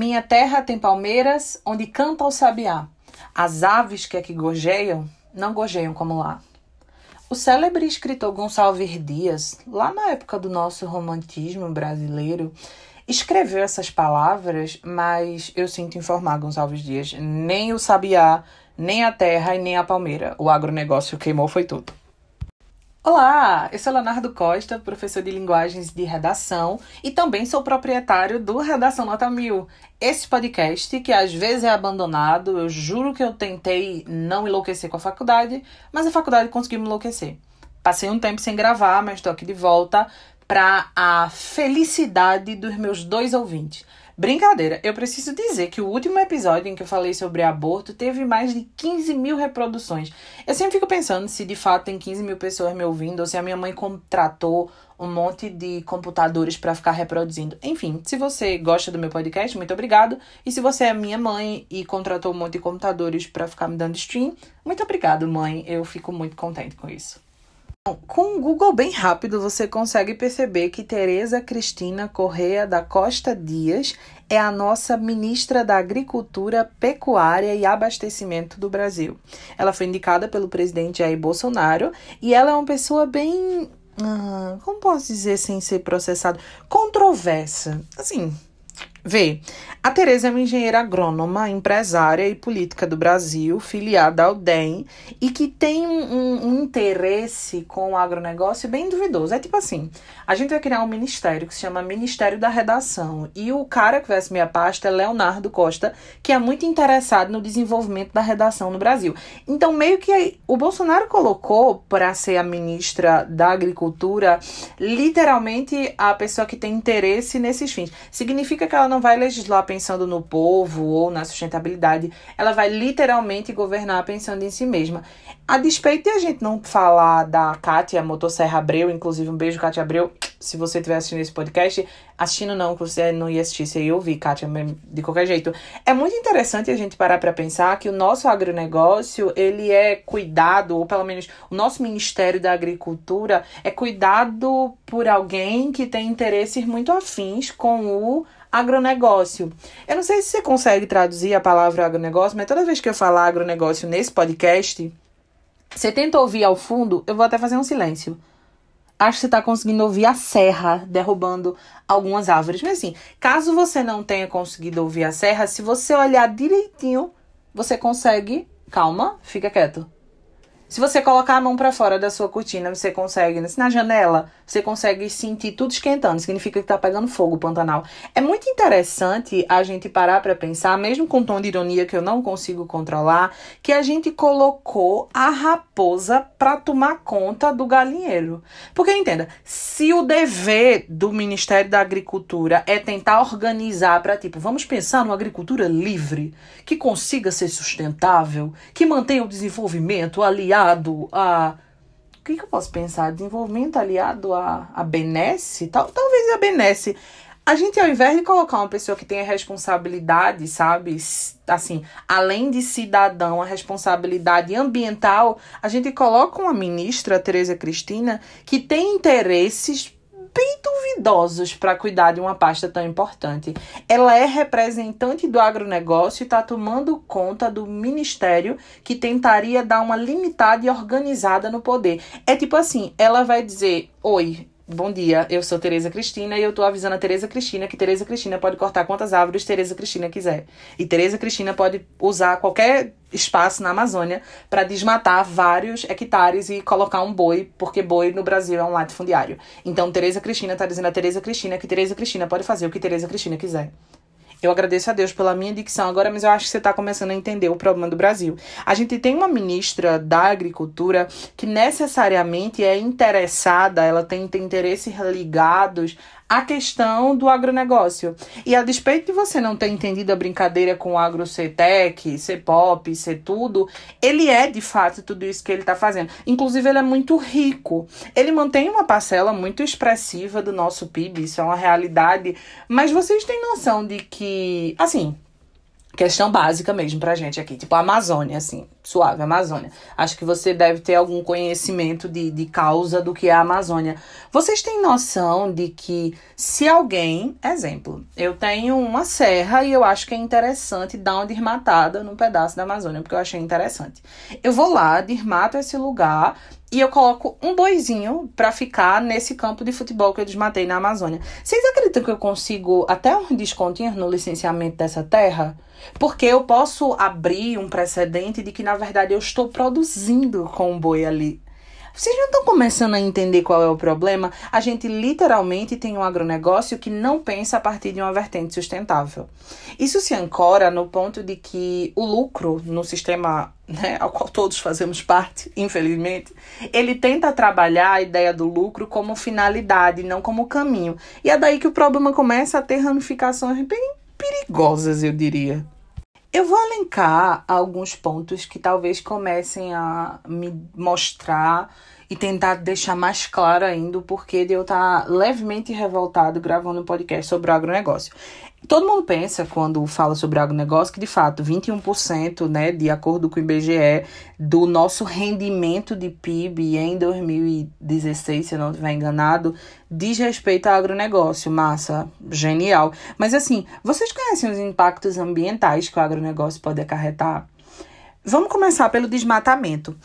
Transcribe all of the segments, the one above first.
Minha terra tem palmeiras onde canta o sabiá. As aves que aqui gorjeiam, não gorjeiam como lá. O célebre escritor Gonçalves Dias, lá na época do nosso romantismo brasileiro, escreveu essas palavras, mas eu sinto informar Gonçalves Dias, nem o sabiá, nem a terra e nem a palmeira. O agronegócio queimou foi tudo. Olá, eu sou Leonardo Costa, professor de linguagens de redação e também sou proprietário do Redação Nota Mil. Esse podcast, que às vezes é abandonado, eu juro que eu tentei não enlouquecer com a faculdade, mas a faculdade conseguiu me enlouquecer. Passei um tempo sem gravar, mas estou aqui de volta para a felicidade dos meus dois ouvintes. Brincadeira, eu preciso dizer que o último episódio em que eu falei sobre aborto teve mais de 15 mil reproduções. Eu sempre fico pensando se de fato tem 15 mil pessoas me ouvindo ou se a minha mãe contratou um monte de computadores para ficar reproduzindo. Enfim, se você gosta do meu podcast, muito obrigado. E se você é minha mãe e contratou um monte de computadores para ficar me dando stream, muito obrigado, mãe. Eu fico muito contente com isso. Com o Google bem rápido, você consegue perceber que Tereza Cristina Correia da Costa Dias é a nossa ministra da Agricultura, Pecuária e Abastecimento do Brasil. Ela foi indicada pelo presidente Jair Bolsonaro e ela é uma pessoa bem. Hum, como posso dizer sem ser processado? Controversa. Assim, Vê, a Tereza é uma engenheira agrônoma, empresária e política do Brasil, filiada ao DEM, e que tem um, um, interesse com o agronegócio bem duvidoso. É tipo assim, a gente vai criar um ministério que se chama Ministério da Redação, e o cara que vai assumir a pasta é Leonardo Costa, que é muito interessado no desenvolvimento da redação no Brasil. Então, meio que o Bolsonaro colocou para ser a ministra da Agricultura, literalmente a pessoa que tem interesse nesses fins. Significa que ela não vai legislar pensando no povo ou na sustentabilidade, ela vai literalmente governar pensando em si mesma. A despeito de a gente não falar da Kátia Motosserra Abreu, inclusive um beijo, Kátia Abreu, se você estiver assistindo esse podcast, assistindo não, que você não ia assistir, você ia ouvir, Kátia, de qualquer jeito. É muito interessante a gente parar para pensar que o nosso agronegócio, ele é cuidado, ou pelo menos o nosso Ministério da Agricultura é cuidado por alguém que tem interesses muito afins com o agronegócio. Eu não sei se você consegue traduzir a palavra agronegócio, mas toda vez que eu falar agronegócio nesse podcast, você tenta ouvir ao fundo, eu vou até fazer um silêncio. Acho que você está conseguindo ouvir a serra derrubando algumas árvores. Mas assim, caso você não tenha conseguido ouvir a serra, se você olhar direitinho, você consegue. Calma, fica quieto. Se você colocar a mão para fora da sua cortina, você consegue, assim, na janela, você consegue sentir tudo esquentando. Significa que tá pegando fogo o Pantanal. É muito interessante a gente parar para pensar, mesmo com um tom de ironia que eu não consigo controlar, que a gente colocou a raposa para tomar conta do galinheiro. Porque entenda, se o dever do Ministério da Agricultura é tentar organizar para tipo, vamos pensar numa agricultura livre, que consiga ser sustentável, que mantenha o desenvolvimento aliado a. O que, que eu posso pensar? Desenvolvimento aliado a, a benesse? Tal, talvez a benesse. A gente, ao invés de colocar uma pessoa que tenha responsabilidade, sabe? Assim, além de cidadão, a responsabilidade ambiental, a gente coloca uma ministra, Tereza Cristina, que tem interesses bem duvidosos para cuidar de uma pasta tão importante. Ela é representante do agronegócio e está tomando conta do ministério que tentaria dar uma limitada e organizada no poder. É tipo assim, ela vai dizer: Oi, Bom dia, eu sou Tereza Cristina e eu tô avisando a Tereza Cristina que Tereza Cristina pode cortar quantas árvores Tereza Cristina quiser. E Tereza Cristina pode usar qualquer espaço na Amazônia para desmatar vários hectares e colocar um boi, porque boi no Brasil é um latifundiário. Então Tereza Cristina tá dizendo a Tereza Cristina que Tereza Cristina pode fazer o que Tereza Cristina quiser. Eu agradeço a Deus pela minha dicção agora, mas eu acho que você está começando a entender o problema do Brasil. A gente tem uma ministra da Agricultura que necessariamente é interessada, ela tem, tem interesses ligados a questão do agronegócio. E a despeito de você não ter entendido a brincadeira com o agro ser tech, ser pop, ser tudo, ele é de fato tudo isso que ele está fazendo. Inclusive, ele é muito rico. Ele mantém uma parcela muito expressiva do nosso PIB, isso é uma realidade. Mas vocês têm noção de que, assim, questão básica mesmo pra gente aqui, tipo Amazônia, assim, suave, Amazônia. Acho que você deve ter algum conhecimento de, de causa do que é a Amazônia. Vocês têm noção de que se alguém, exemplo, eu tenho uma serra e eu acho que é interessante dar uma desmatada num pedaço da Amazônia, porque eu achei interessante. Eu vou lá, desmato esse lugar e eu coloco um boizinho para ficar nesse campo de futebol que eu desmatei na Amazônia. Vocês acreditam que eu consigo até um descontinho no licenciamento dessa terra? Porque eu posso abrir um precedente de que, na verdade, eu estou produzindo com o boi ali. Vocês já estão começando a entender qual é o problema? A gente literalmente tem um agronegócio que não pensa a partir de uma vertente sustentável. Isso se ancora no ponto de que o lucro no sistema né, ao qual todos fazemos parte, infelizmente, ele tenta trabalhar a ideia do lucro como finalidade, não como caminho. E é daí que o problema começa a ter ramificações bem perigosas, eu diria. Eu vou elencar alguns pontos que talvez comecem a me mostrar e tentar deixar mais claro ainda o porquê de eu estar levemente revoltado gravando um podcast sobre o agronegócio. Todo mundo pensa, quando fala sobre agronegócio, que de fato 21%, né, de acordo com o IBGE, do nosso rendimento de PIB em 2016, se eu não estiver enganado, diz respeito ao agronegócio. Massa, genial. Mas assim, vocês conhecem os impactos ambientais que o agronegócio pode acarretar? Vamos começar pelo desmatamento.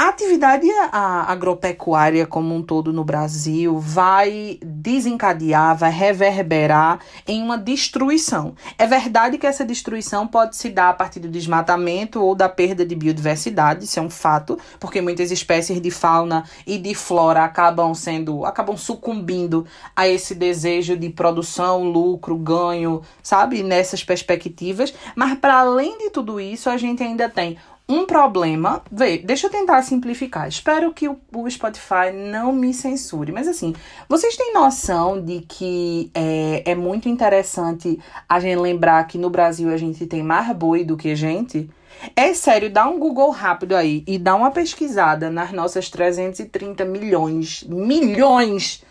A atividade agropecuária como um todo no Brasil vai desencadear, vai reverberar em uma destruição. É verdade que essa destruição pode se dar a partir do desmatamento ou da perda de biodiversidade, isso é um fato, porque muitas espécies de fauna e de flora acabam sendo, acabam sucumbindo a esse desejo de produção, lucro, ganho, sabe, nessas perspectivas. Mas para além de tudo isso, a gente ainda tem um problema. Vê, deixa eu tentar simplificar. Espero que o, o, Spotify não me censure. Mas assim, vocês têm noção de que é, é muito interessante a gente lembrar que no Brasil a gente tem mais boi do que gente? É sério, dá um Google rápido aí e dá uma pesquisada nas nossas 330 milhões, milhões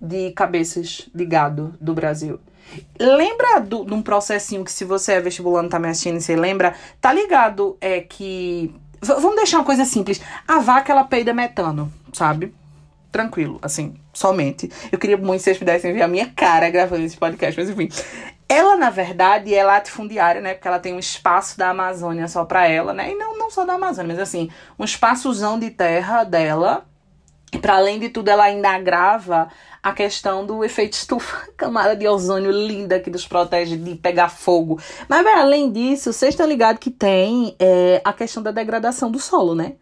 de cabeças de gado do Brasil. Lembra do, de um processinho que se você é vestibulando, tá me assistindo, você lembra? Tá ligado? É que. V vamos deixar uma coisa simples. A vaca, ela peida metano, sabe? Tranquilo, assim, somente. Eu queria muito que vocês pudessem ver a minha cara gravando esse podcast, mas enfim. Ela, na verdade, é latifundiária, né? Porque ela tem um espaço da Amazônia só pra ela, né? E não, não só da Amazônia, mas assim, um espaçozão de terra dela. Para além de tudo, ela ainda agrava a questão do efeito estufa, camada de ozônio linda que nos protege de pegar fogo. Mas além disso, vocês estão ligados que tem é, a questão da degradação do solo, né?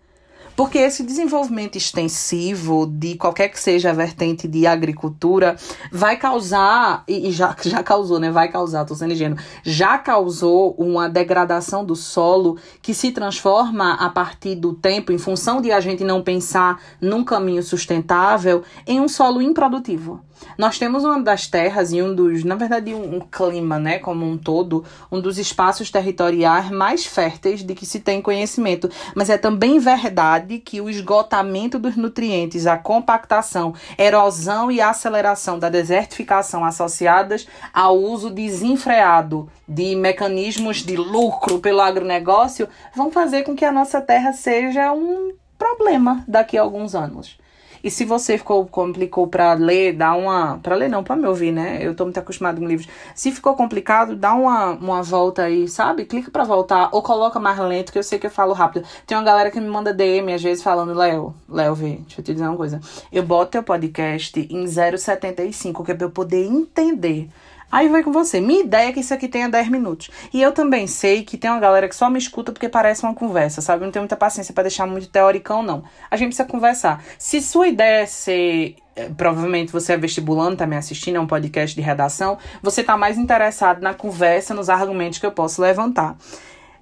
Porque esse desenvolvimento extensivo de qualquer que seja a vertente de agricultura vai causar, e já, já causou, né? Vai causar, tô sendo ingênuo, já causou uma degradação do solo que se transforma a partir do tempo, em função de a gente não pensar num caminho sustentável, em um solo improdutivo. Nós temos uma das terras e um dos, na verdade, um, clima, né, como um todo, um dos espaços territoriais mais férteis de que se tem conhecimento. Mas é também verdade que o esgotamento dos nutrientes, a compactação, erosão e aceleração da desertificação associadas ao uso desenfreado de mecanismos de lucro pelo agronegócio vão fazer com que a nossa terra seja um problema daqui a alguns anos. E se você ficou complicou para ler, dá uma, para ler não, para me ouvir, né? Eu tô muito acostumado com livros. Se ficou complicado, dá uma, uma volta aí, sabe? Clica para voltar ou coloca mais lento, que eu sei que eu falo rápido. Tem uma galera que me manda DM às vezes falando, Léo, Léo, vê, deixa eu te dizer uma coisa. Eu boto teu podcast em 0,75, que é pra eu poder entender Aí vai com você. Minha ideia é que isso aqui tenha 10 minutos. E eu também sei que tem uma galera que só me escuta porque parece uma conversa, sabe? Eu não tenho muita paciência para deixar muito teoricão, não. A gente precisa conversar. Se sua ideia é ser eh, provavelmente você é vestibulando, tá me assistindo, é um podcast de redação, você tá mais interessado na conversa, nos argumentos que eu posso levantar.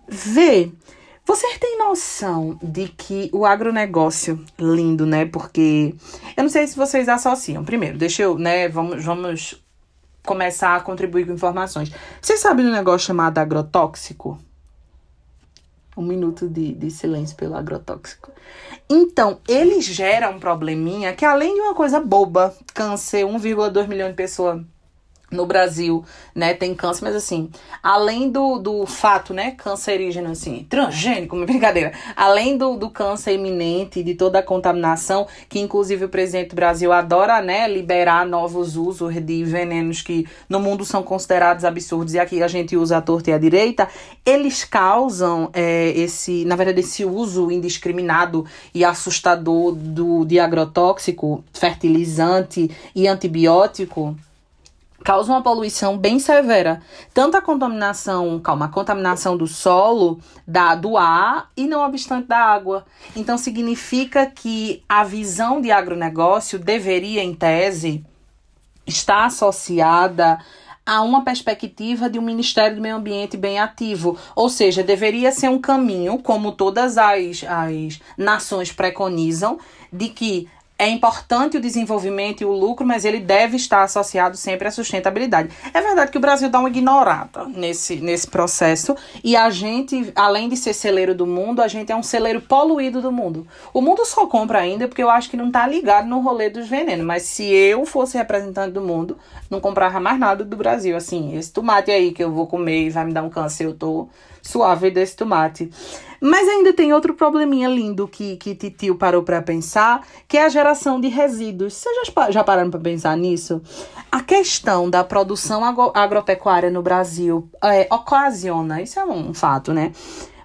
Vê, você tem noção de que o agronegócio, lindo, né? Porque eu não sei se vocês associam. Primeiro, deixa eu, né? Vamos, vamos começar a contribuir com informações. Você sabe um negócio chamado agrotóxico? Um minuto de, de silêncio pelo agrotóxico. Então, ele gera um probleminha que, além de uma coisa boba, câncer, 1,2 milhão de pessoas no Brasil, né, tem câncer, mas assim, além do, do fato, né, cancerígeno, assim, transgênico, brincadeira, além do, do câncer iminente, de toda a contaminação, que inclusive o presidente do Brasil adora, né, liberar novos usos de venenos que no mundo são considerados absurdos e aqui a gente usa a torta e a direita, eles causam é, esse, na verdade, esse uso indiscriminado e assustador do, de agrotóxico, fertilizante e antibiótico, causa uma poluição bem severa. Tanto a contaminação, calma, a contaminação do solo, da, do ar e não obstante da água. Então significa que a visão de agronegócio deveria, em tese, estar associada a uma perspectiva de um Ministério do Meio Ambiente bem ativo. Ou seja, deveria ser um caminho, como todas as, as nações preconizam, de que é importante o desenvolvimento e o lucro, mas ele deve estar associado sempre à sustentabilidade. É verdade que o Brasil dá uma ignorada nesse, nesse processo e a gente, além de ser celeiro do mundo, a gente é um celeiro poluído do mundo. O mundo só compra ainda porque eu acho que não está ligado no rolê dos venenos, mas se eu fosse representante do mundo, não comprava mais nada do Brasil. Assim, esse tomate aí que eu vou comer e vai me dar um câncer, eu tô suave desse tomate. Mas ainda tem outro probleminha lindo que, que Titio parou para pensar, que é a geração de resíduos. Vocês já, já pararam para pensar nisso? A questão da produção agro agropecuária no Brasil é, ocasiona, isso é um fato, né?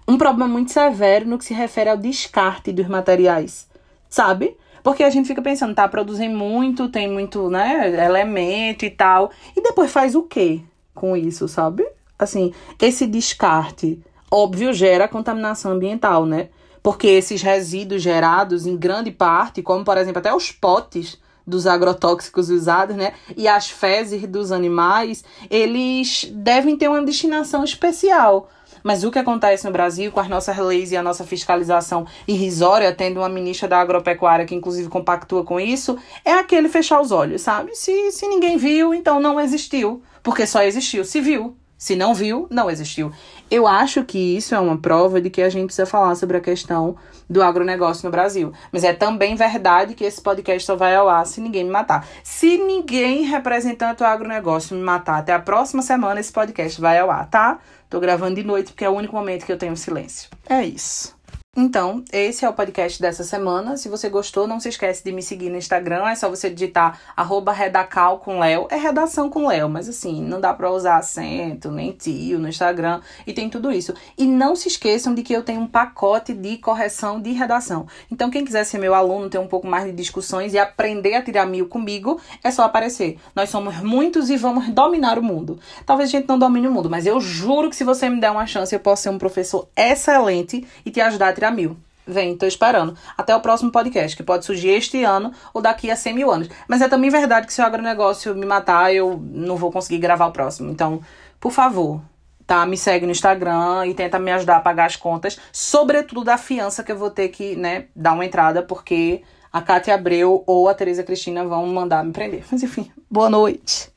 Um problema muito severo no que se refere ao descarte dos materiais, sabe? Porque a gente fica pensando, tá, produzem muito, tem muito, né, elemento e tal, e depois faz o quê com isso, sabe? Assim, esse descarte óbvio, gera contaminação ambiental, né? Porque esses resíduos gerados em grande parte, como por exemplo até os potes dos agrotóxicos usados, né? E as fezes dos animais, eles devem ter uma destinação especial. Mas o que acontece no Brasil, com as nossas leis e a nossa fiscalização irrisória, tendo uma ministra da agropecuária que inclusive compactua com isso, é aquele fechar os olhos, sabe? Se, se ninguém viu, então não existiu. Porque só existiu se viu. Se não viu, não existiu. Eu acho que isso é uma prova de que a gente precisa falar sobre a questão do agronegócio no Brasil. Mas é também verdade que esse podcast só vai ao ar se ninguém me matar. Se ninguém representante do agronegócio me matar até a próxima semana, esse podcast vai ao ar, tá? Tô gravando de noite porque é o único momento que eu tenho silêncio. É isso. Então, esse é o podcast dessa semana. Se você gostou, não se esquece de me seguir no Instagram. É só você digitar redacal com Léo. É redação com Léo, mas assim, não dá pra usar acento, nem tio no Instagram. E tem tudo isso. E não se esqueçam de que eu tenho um pacote de correção de redação. Então, quem quiser ser meu aluno, ter um pouco mais de discussões e aprender a tirar mil comigo, é só aparecer. Nós somos muitos e vamos dominar o mundo. Talvez a gente não domine o mundo, mas eu juro que se você me der uma chance, eu posso ser um professor excelente e te ajudar a tirar mil. Vem, tô esperando. Até o próximo podcast, que pode surgir este ano ou daqui a 100 mil anos. Mas é também verdade que se o agronegócio me matar, eu não vou conseguir gravar o próximo. Então, por favor, tá? Me segue no Instagram e tenta me ajudar a pagar as contas. Sobretudo da fiança que eu vou ter que, né, dar uma entrada, porque a Cátia Abreu ou a Tereza Cristina vão mandar me prender. Mas enfim, boa noite.